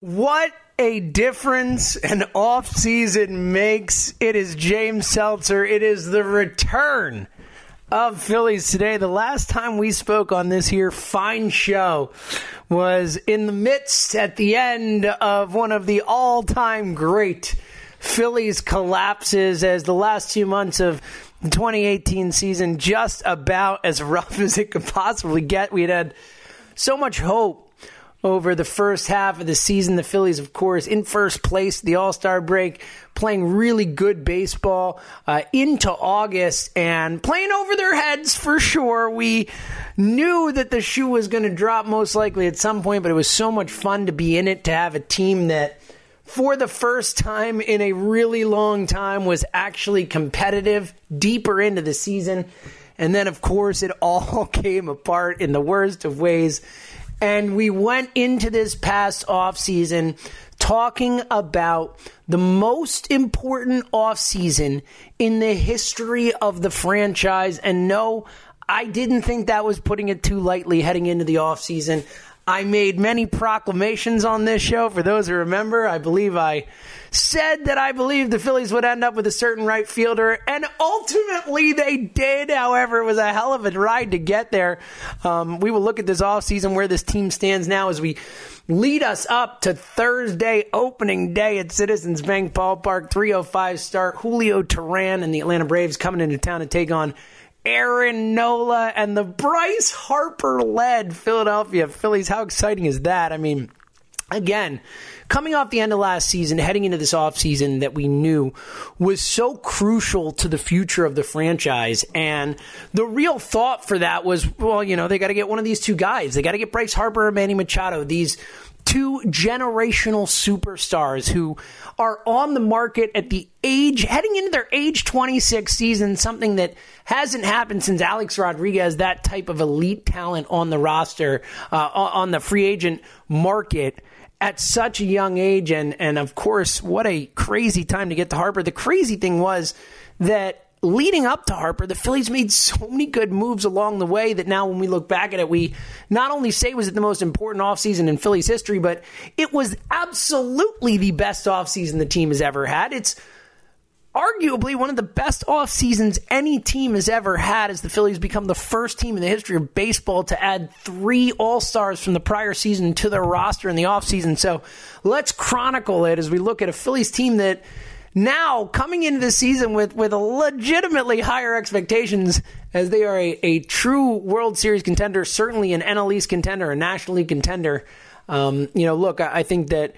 What a difference an offseason makes. It is James Seltzer. It is the return of Phillies today. The last time we spoke on this here fine show was in the midst at the end of one of the all time great Phillies collapses as the last two months of the 2018 season just about as rough as it could possibly get. We had had so much hope over the first half of the season. The Phillies, of course, in first place, the All Star break, playing really good baseball uh, into August and playing over their heads for sure. We knew that the shoe was going to drop most likely at some point, but it was so much fun to be in it, to have a team that. For the first time in a really long time, was actually competitive deeper into the season. And then, of course, it all came apart in the worst of ways and we went into this past offseason talking about the most important offseason in the history of the franchise. And no, I didn't think that was putting it too lightly heading into the offseason. I made many proclamations on this show. For those who remember, I believe I said that I believed the Phillies would end up with a certain right fielder, and ultimately they did. However, it was a hell of a ride to get there. Um, we will look at this offseason where this team stands now as we lead us up to Thursday opening day at Citizens Bank Ballpark. 305 start. Julio Teheran and the Atlanta Braves coming into town to take on Aaron Nola and the Bryce Harper led Philadelphia Phillies. How exciting is that? I mean, again, coming off the end of last season, heading into this offseason that we knew was so crucial to the future of the franchise. And the real thought for that was, well, you know, they got to get one of these two guys. They got to get Bryce Harper or Manny Machado. These two generational superstars who are on the market at the age, heading into their age 26 season, something that hasn't happened since Alex Rodriguez, that type of elite talent on the roster, uh, on the free agent market at such a young age. And, and of course, what a crazy time to get to Harper. The crazy thing was that leading up to Harper, the Phillies made so many good moves along the way that now when we look back at it, we not only say was it the most important offseason in Phillies history, but it was absolutely the best offseason the team has ever had. It's arguably one of the best off seasons any team has ever had as the Phillies become the first team in the history of baseball to add three All-Stars from the prior season to their roster in the offseason. So let's chronicle it as we look at a Phillies team that now coming into the season with, with legitimately higher expectations as they are a, a true World Series contender, certainly an NL East contender, a National League contender. Um, you know, look, I, I think that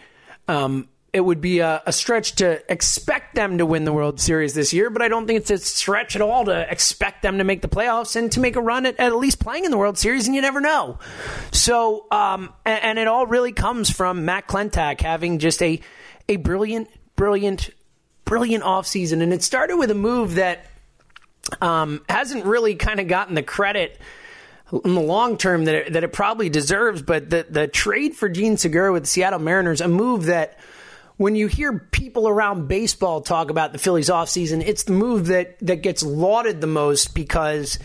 um, it would be a, a, stretch to expect them to win the World Series this year, but I don't think it's a stretch at all to expect them to make the playoffs and to make a run at, at least playing in the World Series, and you never know. So, um, and, and, it all really comes from Matt Klentak having just a, a brilliant, brilliant brilliant offseason. And it started with a move that um, hasn't really kind of gotten the credit in the long term that it, that it probably deserves. But the, the trade for Jean Segura with the Seattle Mariners, a move that when you hear people around baseball talk about the Phillies offseason, it's the move that, that gets lauded the most because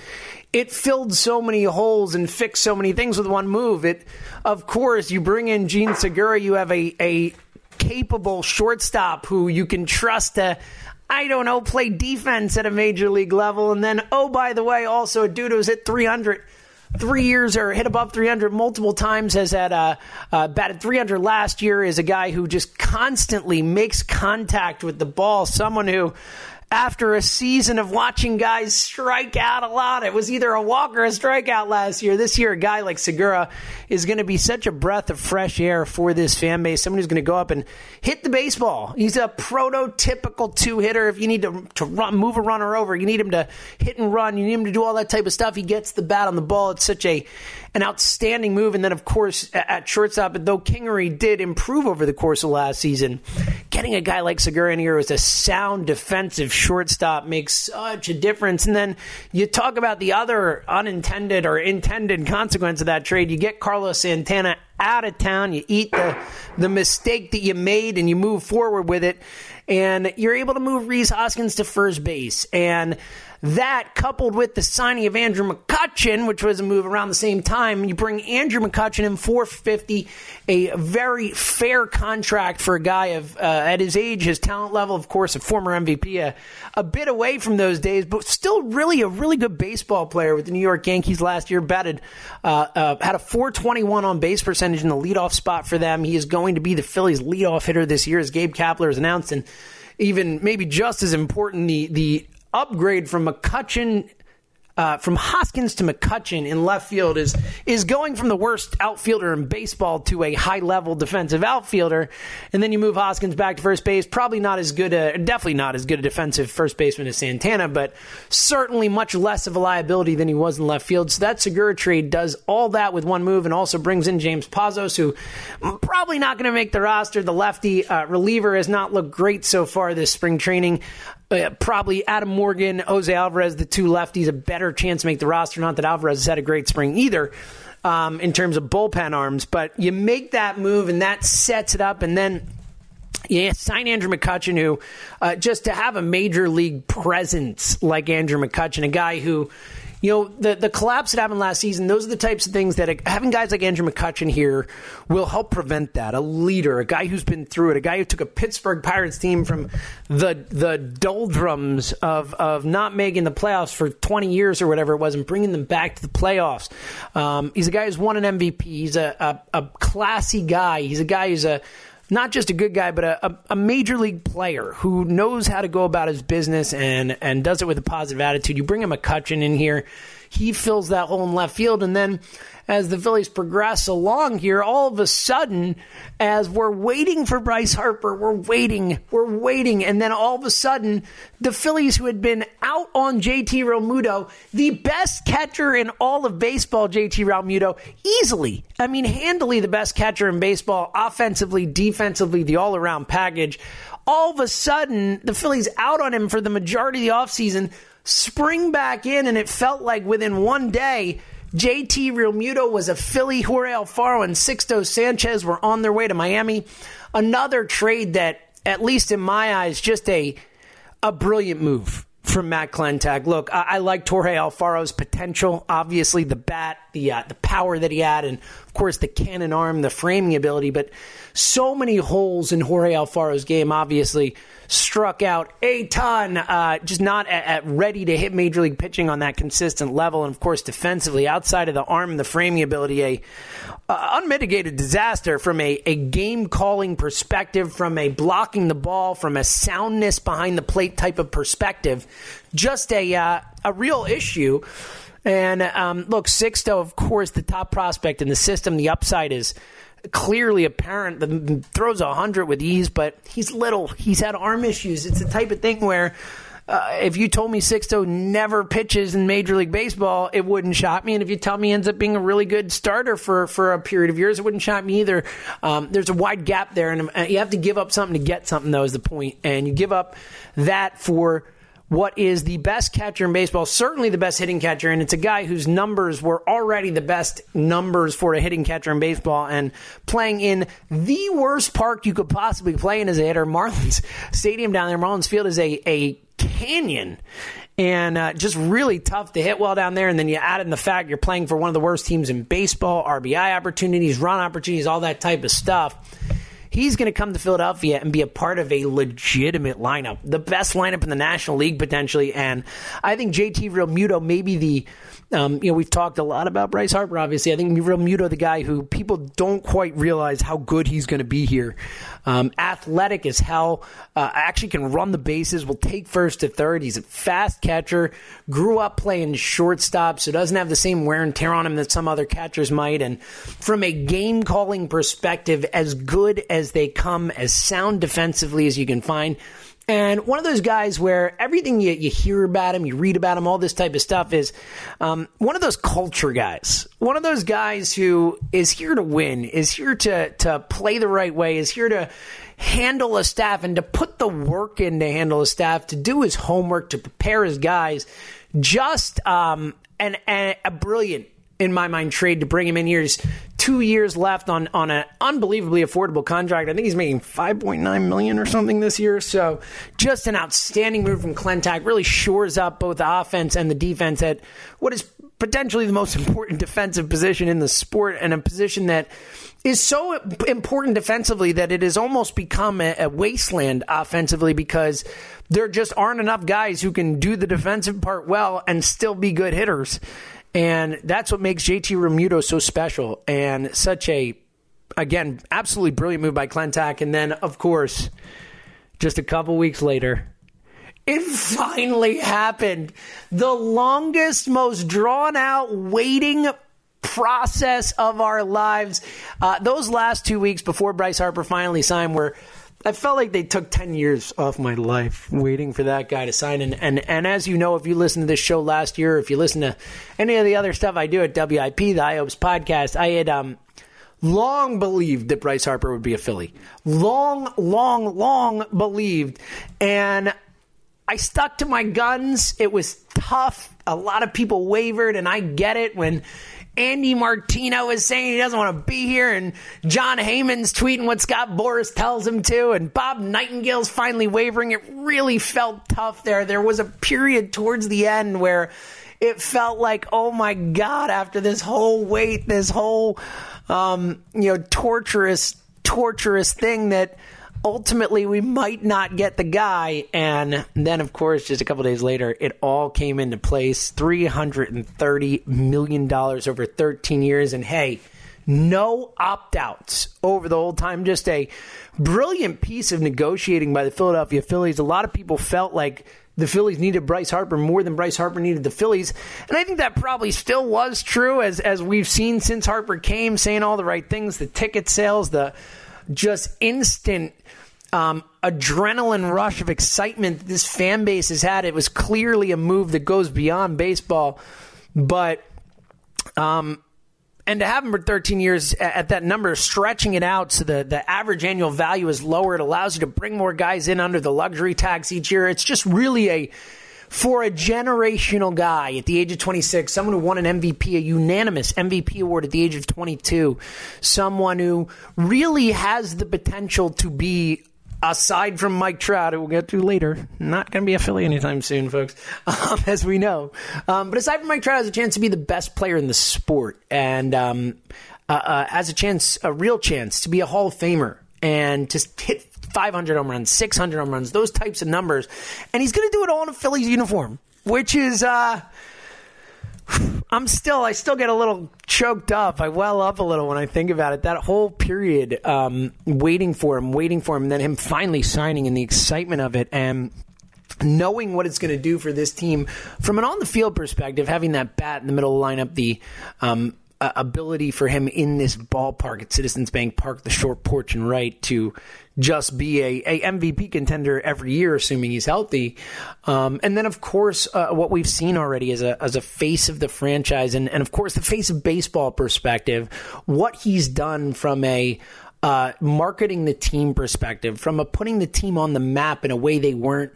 it filled so many holes and fixed so many things with one move. It, of course, you bring in Jean Segura, you have a, a capable shortstop who you can trust to, I don't know, play defense at a major league level. And then, oh, by the way, also a dude who's hit 300 three years or hit above 300 multiple times, has had a uh, batted 300 last year, is a guy who just constantly makes contact with the ball. Someone who after a season of watching guys strike out a lot. It was either a walk or a strikeout last year. This year, a guy like Segura is going to be such a breath of fresh air for this fan base. Someone who's going to go up and hit the baseball. He's a prototypical two hitter. If you need to, to run, move a runner over, you need him to hit and run, you need him to do all that type of stuff. He gets the bat on the ball. It's such a an outstanding move. And then, of course, at shortstop, though Kingery did improve over the course of last season, getting a guy like Segura in here as a sound defensive shortstop makes such a difference. And then you talk about the other unintended or intended consequence of that trade. You get Carlos Santana out of town. You eat the the mistake that you made, and you move forward with it. And you're able to move Rhys Hoskins to first base. And that, coupled with the signing of Andrew McCutchen, which was a move around the same time, you bring Andrew McCutchen in 450, a very fair contract for a guy of uh, at his age, his talent level, of course, a former MVP, a, a bit away from those days, but still really a really good baseball player with the New York Yankees last year. Batted, uh, uh, had a 421 on base percentage in the leadoff spot for them. He is going to be the Phillies' leadoff hitter this year, as Gabe Kapler has announced, and even maybe just as important, the the upgrade from McCutchen uh, from Hoskins to McCutchen in left field is is going from the worst outfielder in baseball to a high level defensive outfielder, and then you move Hoskins back to first base. Probably not as good, a, definitely not as good a defensive first baseman as Santana, but certainly much less of a liability than he was in left field. So that Segura trade does all that with one move, and also brings in James Pazos, who probably not going to make the roster. The lefty uh, reliever has not looked great so far this spring training. Uh, probably Adam Morgan, Jose Alvarez, the two lefties, a better chance to make the roster. Not that Alvarez has had a great spring either. Um, in terms of bullpen arms, but you make that move and that sets it up, and then yeah, sign Andrew McCutchen, who uh, just to have a major league presence like Andrew McCutchen, a guy who you know, the, the collapse that happened last season, those are the types of things that having guys like Andrew McCutchen here will help prevent that. A leader, a guy who's been through it, a guy who took a Pittsburgh Pirates team from the the doldrums of, of not making the playoffs for 20 years or whatever it was and bringing them back to the playoffs. Um, he's a guy who's won an MVP. He's a, a, a classy guy. He's a guy who's a not just a good guy, but a, a, major league player who knows how to go about his business and, and does it with a positive attitude. You bring him a McCutchen in here, he fills that hole in left field, and then as the Phillies progress along here, all of a sudden, as we're waiting for Bryce Harper, we're waiting, we're waiting, and then all of a sudden, the Phillies, who had been out on JT Realmuto, the best catcher in all of baseball, JT Realmuto, easily, I mean, handily the best catcher in baseball, offensively, defensively, the all around package. All of a sudden, the Phillies out on him for the majority of the offseason, spring back in, and it felt like within one day, JT Realmuto was a Philly. Jorge Alfaro and Sixto Sanchez were on their way to Miami. Another trade that, at least in my eyes, just a a brilliant move from Matt Klentak. Look, I, I like Jorge Alfaro's potential. Obviously, the bat, the uh, the power that he had, and of course the cannon arm, the framing ability. But so many holes in Jorge Alfaro's game. Obviously, struck out a ton, uh, just not at, at, ready to hit major league pitching on that consistent level. And of course, defensively, outside of the arm and the framing ability, a uh, unmitigated disaster from a, a game calling perspective, from a blocking the ball, from a soundness behind the plate type of perspective. Just a uh, a real issue. And um, look, Sixto, of course, the top prospect in the system. The upside is clearly apparent. The, throws a hundred with ease, but he's little. He's had arm issues. It's the type of thing where. Uh, if you told me Sixto never pitches in Major League Baseball, it wouldn't shock me. And if you tell me ends up being a really good starter for, for a period of years, it wouldn't shock me either. Um, there's a wide gap there, and uh, you have to give up something to get something, though, is the point. And you give up that for what is the best catcher in baseball, certainly the best hitting catcher, and it's a guy whose numbers were already the best numbers for a hitting catcher in baseball, and playing in the worst park you could possibly play in as a hitter, Marlins Stadium down there. Marlins Field is a, a canyon and uh, just really tough to hit well down there. And then you add in the fact you're playing for one of the worst teams in baseball, RBI opportunities, run opportunities, all that type of stuff He's going to come to Philadelphia and be a part of a legitimate lineup, the best lineup in the National League potentially. And I think JT Realmuto may be the um, you know, we've talked a lot about Bryce Harper, obviously. I think Realmuto, the guy who people don't quite realize how good he's going to be here. Um, athletic as hell, uh, actually can run the bases, will take first to third. He's a fast catcher, grew up playing shortstop, so doesn't have the same wear and tear on him that some other catchers might. And from a game calling perspective, as good as they come, as sound defensively as you can find. And one of those guys where everything you, you hear about him, you read about him, all this type of stuff is um, one of those culture guys. One of those guys who is here to win, is here to, to play the right way, is here to handle a staff and to put the work in to handle a staff, to do his homework, to prepare his guys. Just um, an, an, a brilliant in my mind, trade to bring him in here. He's two years left on on an unbelievably affordable contract. I think he's making 5.9 million or something this year. So just an outstanding move from Klentak. Really shores up both the offense and the defense at what is potentially the most important defensive position in the sport and a position that is so important defensively that it has almost become a, a, wasteland offensively because there just aren't enough guys who can do the defensive part well and still be good hitters. And that's what makes JT Realmuto so special and such a, again, absolutely brilliant move by Klentak. And then, of course, just a couple weeks later, it finally happened. The longest, most drawn out waiting process of our lives. Uh, those last two weeks before Bryce Harper finally signed were. I felt like they took 10 years off my life waiting for that guy to sign. And, and, and as you know, if you listened to this show last year, if you listen to any of the other stuff I do at WIP, the IOPS podcast, I had um, long believed that Bryce Harper would be a Philly. Long, long, long believed. And I stuck to my guns. It was tough. A lot of people wavered, and I get it when Andy Martino is saying he doesn't want to be here, and Jon Heyman's tweeting what Scott Boras tells him to, and Bob Nightingale's finally wavering. It really felt tough there. There was a period towards the end where it felt like, oh my God, after this whole wait, this whole, um, you know, torturous, torturous thing that ultimately we might not get the guy. And then, of course, just a couple days later, it all came into place $330 million over 13 years. And hey, no opt outs over the whole time. Just a brilliant piece of negotiating by the Philadelphia Phillies. A lot of people felt like the Phillies needed Bryce Harper more than Bryce Harper needed the Phillies. And I think that probably still was true as as we've seen since Harper came saying all the right things, the ticket sales, the just instant um, adrenaline rush of excitement this fan base has had. It was clearly a move that goes beyond baseball, but um, and to have him for 13 years at that number, stretching it out so the, the average annual value is lower. It allows you to bring more guys in under the luxury tax each year. It's just really a for a generational guy at the age of 26, someone who won an MVP, a unanimous MVP award at the age of 22, someone who really has the potential to be aside from Mike Trout, who we'll get to later, not going to be a Philly anytime soon, folks, um, as we know. Um, but aside from Mike Trout, has a chance to be the best player in the sport and um, uh, uh, has a chance, a real chance, to be a Hall of Famer and to hit 500 home runs, 600 home runs, those types of numbers. And he's going to do it all in a Phillies uniform, which is. Uh, I'm still, I still get a little choked up. I well up a little when I think about it. That whole period, um, waiting for him, waiting for him, and then him finally signing and the excitement of it, and knowing what it's going to do for this team from an on the field perspective, having that bat in the middle of the lineup, the um, uh, ability for him in this ballpark at Citizens Bank Park, the short porch and right, to just be a, a MVP contender every year, assuming he's healthy. Um, and then, of course, uh, what we've seen already as a as a face of the franchise, and, and of course the face of baseball perspective, what he's done from a uh, marketing the team perspective, from a putting the team on the map in a way they weren't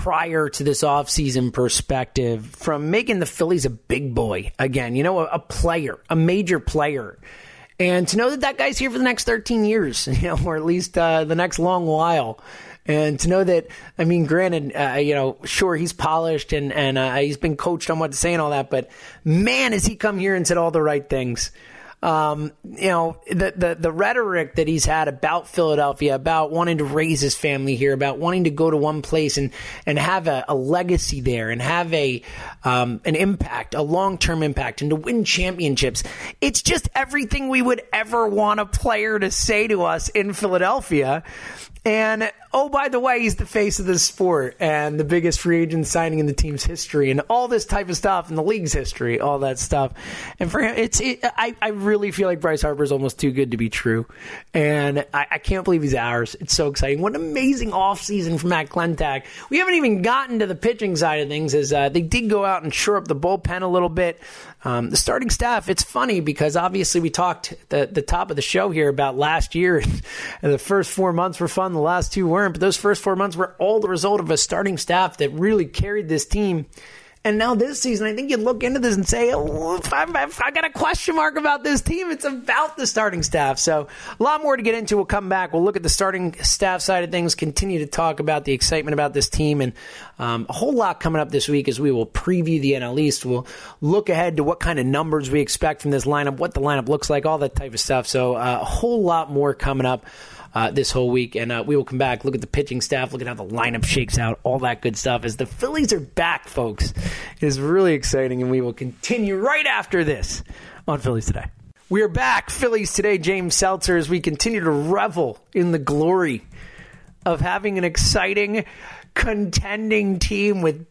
prior to this offseason perspective from making the Phillies a big boy again, you know, a, a, player, a major player. And to know that that guy's here for the next 13 years, you know, or at least uh, the next long while. And to know that, I mean, granted, uh, you know, sure, he's polished and, and uh, he's been coached on what to say and all that, but man, has he come here and said all the right things um, you know, the, the, the rhetoric that he's had about Philadelphia, about wanting to raise his family here, about wanting to go to one place and, and have a, a legacy there and have a, um, an impact, a long term impact and to win championships. It's just everything we would ever want a player to say to us in Philadelphia. And oh, by the way, he's the face of the sport and the biggest free agent signing in the team's history, and all this type of stuff in the league's history, all that stuff. And for him, it's it, I I really feel like Bryce Harper is almost too good to be true, and I, I can't believe he's ours. It's so exciting. What an amazing offseason for Matt Klentak. We haven't even gotten to the pitching side of things, as uh, they did go out and shore up the bullpen a little bit. Um, the starting staff, it's funny because obviously we talked the the top of the show here about last year, the first four months were fun, the last two weren't. But those first four months were all the result of a starting staff that really carried this team And now this season, I think you look into this and say, oh, i I got a question mark about this team, it's about the starting staff. So a lot more to get into. We'll come back. We'll look at the starting staff side of things, continue to talk about the excitement about this team, and um, a whole lot coming up this week as we will preview the NL East. We'll look ahead to what kind of numbers we expect from this lineup, what the lineup looks like, all that type of stuff. So uh, a whole lot more coming up uh, this whole week. And uh, we will come back, look at the pitching staff, look at how the lineup shakes out, all that good stuff. As the Phillies are back, folks, it is really exciting. And we will continue right after this on Phillies Today. We are back, Phillies Today, James Seltzer, as we continue to revel in the glory of having an exciting, contending team with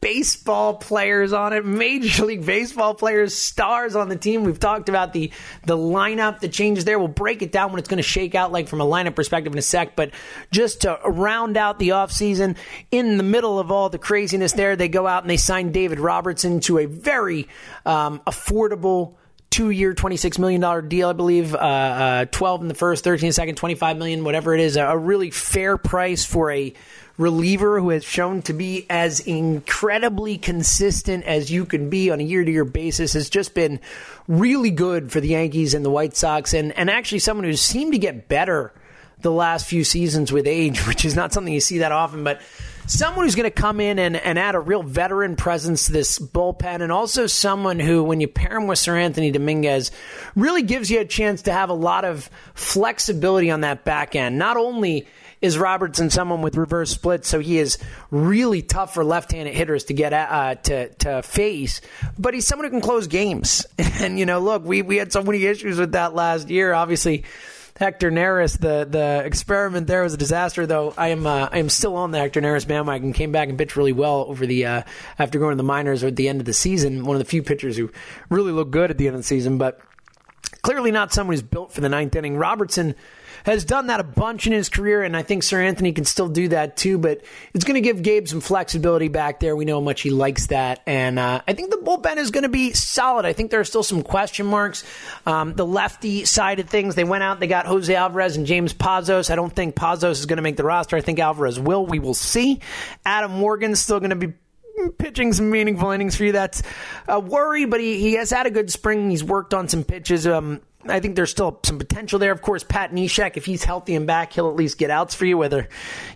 baseball players on it, Major League Baseball players, stars on the team. We've talked about the the lineup, the changes there. We'll break it down when it's going to shake out like from a lineup perspective in a sec, but just to round out the offseason, in the middle of all the craziness there, they go out and they sign David Robertson to a very um, affordable two year, $26 million deal, I believe. Uh, uh, 12 in the first, 13 in the second, 25 million, whatever it is. A really fair price for a reliever who has shown to be as incredibly consistent as you can be on a year to year basis has just been really good for the Yankees and the White Sox, and, and actually someone who's seemed to get better the last few seasons with age, which is not something you see that often, but someone who's going to come in and, and add a real veteran presence to this bullpen, and also someone who, when you pair him with Seranthony Dominguez, really gives you a chance to have a lot of flexibility on that back end. Not only is Robertson someone with reverse splits, so he is really tough for left-handed hitters to get uh, to to face. But he's someone who can close games. And you know, look, we we had so many issues with that last year. Obviously. Hector Neris, the the experiment there was a disaster. Though I am uh, I am still on the Hector Neris bandwagon. Came back and pitched really well over the uh, after going to the minors at the end of the season. One of the few pitchers who really looked good at the end of the season, but clearly not someone who's built for the ninth inning. Robertson has done that a bunch in his career, and I think Seranthony can still do that too. But it's going to give Gabe some flexibility back there. We know how much he likes that, and uh, I think the bullpen is going to be solid. I think there are still some question marks. Um, the lefty side of things, they went out, they got Jose Alvarez and James Pazos. I don't think Pazos is going to make the roster. I think Alvarez will. We will see. Adam Morgan's still going to be pitching some meaningful innings for you. That's a worry, but he, he has had a good spring. He's worked on some pitches. Um, I think there's still some potential there. Of course, Pat Neshek, if he's healthy and back, he'll at least get outs for you, whether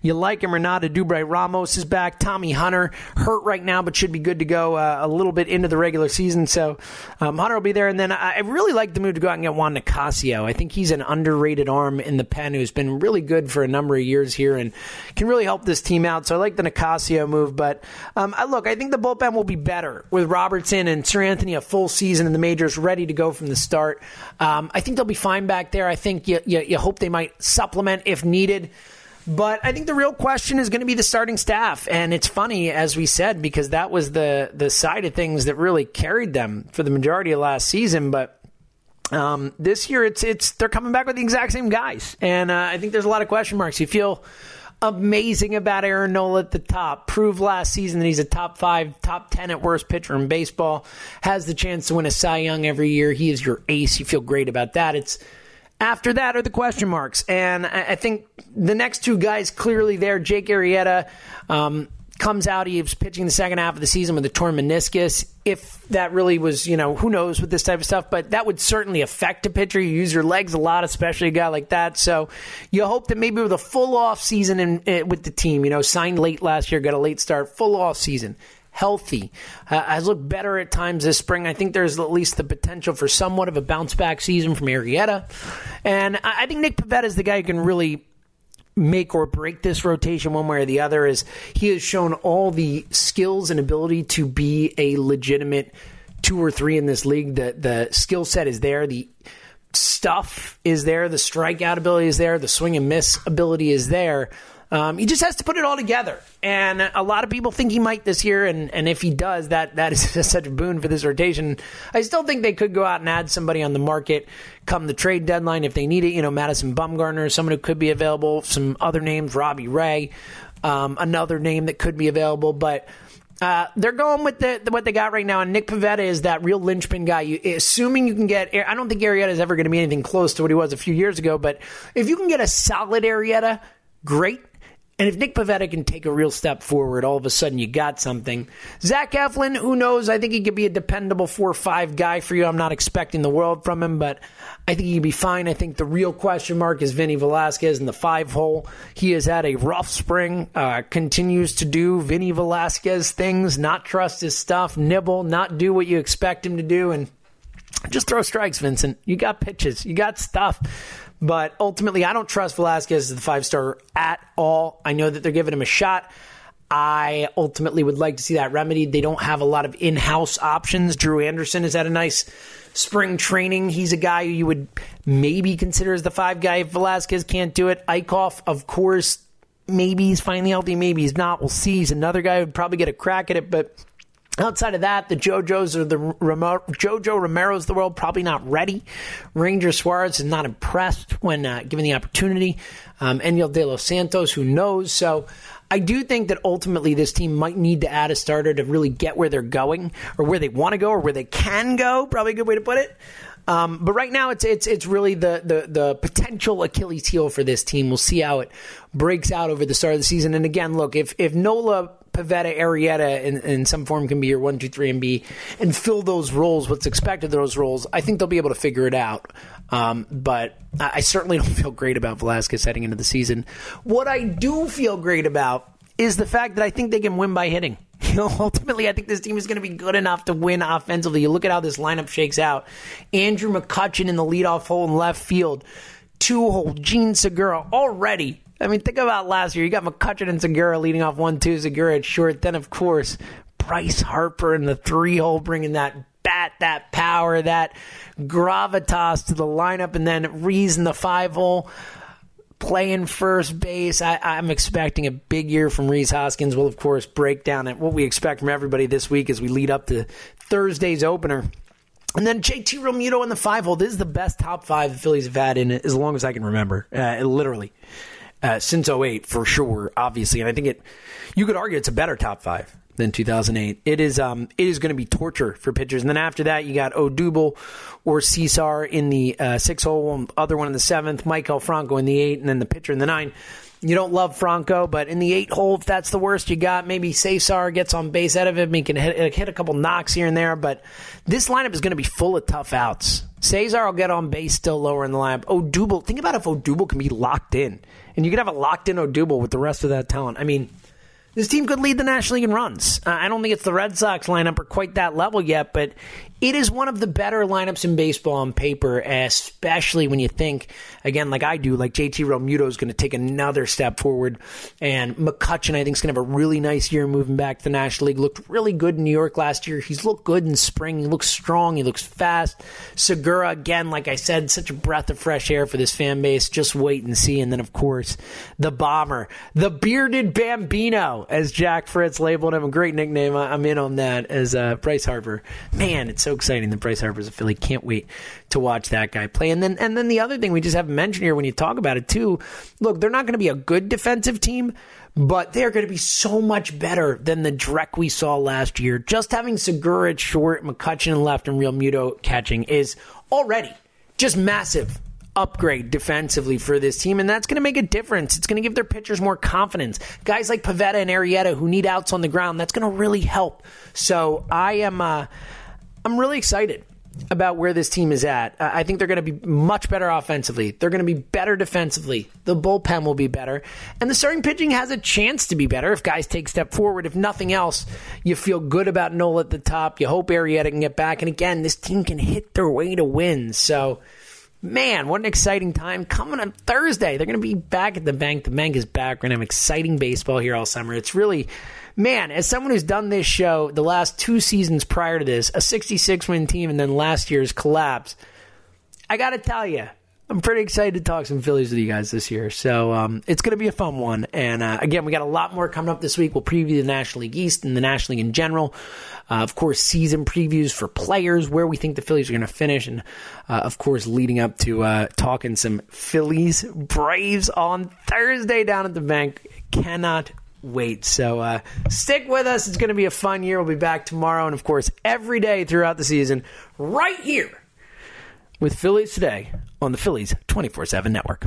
you like him or not. Edubray Ramos is back. Tommy Hunter hurt right now, but should be good to go uh, a little bit into the regular season. So um, Hunter will be there. And then I, I really like the move to go out and get Juan Nicasio. I think he's an underrated arm in the pen who's been really good for a number of years here and can really help this team out. So I like the Nicasio move. But um, I, look, I think the bullpen will be better with Robertson and Seranthony a full season in the majors, ready to go from the start. Um, um, I think they'll be fine back there. I think you, you, you hope they might supplement if needed. But I think the real question is going to be the starting staff, and it's funny as we said because that was the the side of things that really carried them for the majority of last season. But um, this year, it's it's they're coming back with the exact same guys, and uh, I think there's a lot of question marks. You feel amazing about Aaron Nola at the top. Proved last season that he's a top five, top 10 at worst pitcher in baseball. Has the chance to win a Cy Young every year. He is your ace. You feel great about that. It's after that are the question marks. And I think the next two guys clearly there, Jake Arrieta, um, comes out. He was pitching the second half of the season with a torn meniscus. If that really was, you know, who knows with this type of stuff, but that would certainly affect a pitcher. You use your legs a lot, especially a guy like that. So you hope that maybe with a full off season in, in, with the team, you know, signed late last year, got a late start, full off season. Healthy, uh, has looked better at times this spring. I think there's at least the potential for somewhat of a bounce back season from Arrieta. And I, I think Nick Pivetta is the guy who can really make or break this rotation one way or the other is he has shown all the skills and ability to be a legitimate two or three in this league. The the skill set is there. The stuff is there. The strikeout ability is there. The swing and miss ability is there. Um, he just has to put it all together. And a lot of people think he might this year, and, and if he does, that that is such a boon for this rotation. I still think they could go out and add somebody on the market come the trade deadline if they need it. You know, Madison Bumgarner, someone who could be available. Some other names, Robbie Ray, um, another name that could be available, but. Uh, they're going with the, the, what they got right now, and Nick Pivetta is that real linchpin guy. You, assuming you can get, I don't think Arrieta is ever going to be anything close to what he was a few years ago, but if you can get a solid Arrieta, great And if Nick Pivetta can take a real step forward, all of a sudden you got something. Zach Eflin, who knows? I think he could be a dependable four or five guy for you. I'm not expecting the world from him, but I think he would be fine. I think the real question mark is Vinny Velasquez in the five hole. He has had a rough spring, uh, continues to do Vinny Velasquez things, not trust his stuff, nibble, not do what you expect him to do, and just throw strikes, Vincent. You got pitches, you got stuff. But ultimately, I don't trust Velasquez as the five star at all. I know that they're giving him a shot. I ultimately would like to see that remedied. They don't have a lot of in house options. Drew Anderson is at a nice spring training. He's a guy who you would maybe consider as the five guy if Velasquez can't do it. Eickhoff, of course, maybe he's finally healthy, maybe he's not. We'll see. He's another guy who would probably get a crack at it, but Outside of that, the JoJo's or the JoJo Romero's the world probably not ready. Ranger Suarez is not impressed when uh, given the opportunity. Um, De Los Santos, who knows? So I do think that ultimately this team might need to add a starter to really get where they're going or where they want to go or where they can go. Probably a good way to put it. Um, but right now, it's it's it's really the, the the potential Achilles heel for this team. We'll see how it breaks out over the start of the season. And again, look if if Nola Pivetta, Arrieta in, in some form can be your one, two, three, and B, and fill those roles. What's expected of those roles, I think they'll be able to figure it out. Um, but I, I certainly don't feel great about Velasquez heading into the season. What I do feel great about is the fact that I think they can win by hitting. You know, ultimately, I think this team is going to be good enough to win offensively. You look at how this lineup shakes out. Andrew McCutchen in the leadoff hole in left field, two hole, Jean Segura already I mean, think about last year. You got McCutchen and Segura leading off 1 2, Segura at short. Then, of course, Bryce Harper in the three hole bringing that bat, that power, that gravitas to the lineup. And then Rhys in the five hole playing first base. I, am expecting a big year from Rhys Hoskins. We'll, of course, break down what we expect from everybody this week as we lead up to Thursday's opener. And then JT Realmuto in the five hole. This is the best top five the Phillies have had in as long as I can remember. Uh, literally uh, since 08 for sure, obviously. And I think it, you could argue it's a better top five than 2008. It is, um, it is going to be torture for pitchers. And then after that, you got Odubel or Cesar in the uh, six hole, other one in the seventh, Maikel Franco in the eight, and then the pitcher in the nine. You don't love Franco, but in the eight hole, if that's the worst you got, maybe Cesar gets on base out of him. He can hit, hit a couple knocks here and there, but this lineup is going to be full of tough outs. Cesar will get on base still lower in the lineup. Odubel, think about if Odubel can be locked in and you could have a locked in Odubel with the rest of that talent. I mean, this team could lead the National League in runs. Uh, I don't think it's the Red Sox lineup or quite that level yet, but it is one of the better lineups in baseball on paper, especially when you think, again, like I do, like JT Realmuto is going to take another step forward. And McCutchen, I think, is going to have a really nice year moving back to the National League. Looked really good in New York last year. He's looked good in spring. He looks strong. He looks fast. Segura, again, like I said, such a breath of fresh air for this fan base. Just wait and see. And then, of course, the bomber, the bearded Bambino, as Jack Fritz labeled him. A great nickname. I'm in on that as uh, Bryce Harper. Man, it's so so exciting that Bryce Harper's a Philly. Can't wait to watch that guy play. And then and then the other thing we just haven't mentioned here when you talk about it too. Look, they're not going to be a good defensive team, but they're going to be so much better than the Drek we saw last year. Just having Segura at short, McCutchen left, and Realmuto catching is already just massive upgrade defensively for this team, and that's going to make a difference. It's going to give their pitchers more confidence. Guys like Pivetta and Arrieta who need outs on the ground, that's going to really help. So I am. Uh, I'm really excited about where this team is at. I think they're going to be much better offensively. They're going to be better defensively. The bullpen will be better. And the starting pitching has a chance to be better if guys take step forward. If nothing else, you feel good about Nola at the top. You hope Arrieta can get back. And again, this team can hit their way to win. So, man, what an exciting time coming on Thursday. They're going to be back at the bank. The bank is back. We're going to have exciting baseball here all summer. It's really man, as someone who's done this show the last two seasons prior to this, a 66 win team, and then last year's collapse, I got to tell you, I'm pretty excited to talk some Phillies with you guys this year. So um, it's going to be a fun one. And uh, again, we got a lot more coming up this week. We'll preview the National League East and the National League in general. Uh, of course, season previews for players, where we think the Phillies are going to finish. And uh, of course, leading up to uh, talking some Phillies Braves on Thursday down at the bank. Cannot wait. So uh, stick with us. It's going to be a fun year. We'll be back tomorrow and, of course, every day throughout the season, right here with Phillies Today on the Phillies 24 7 network.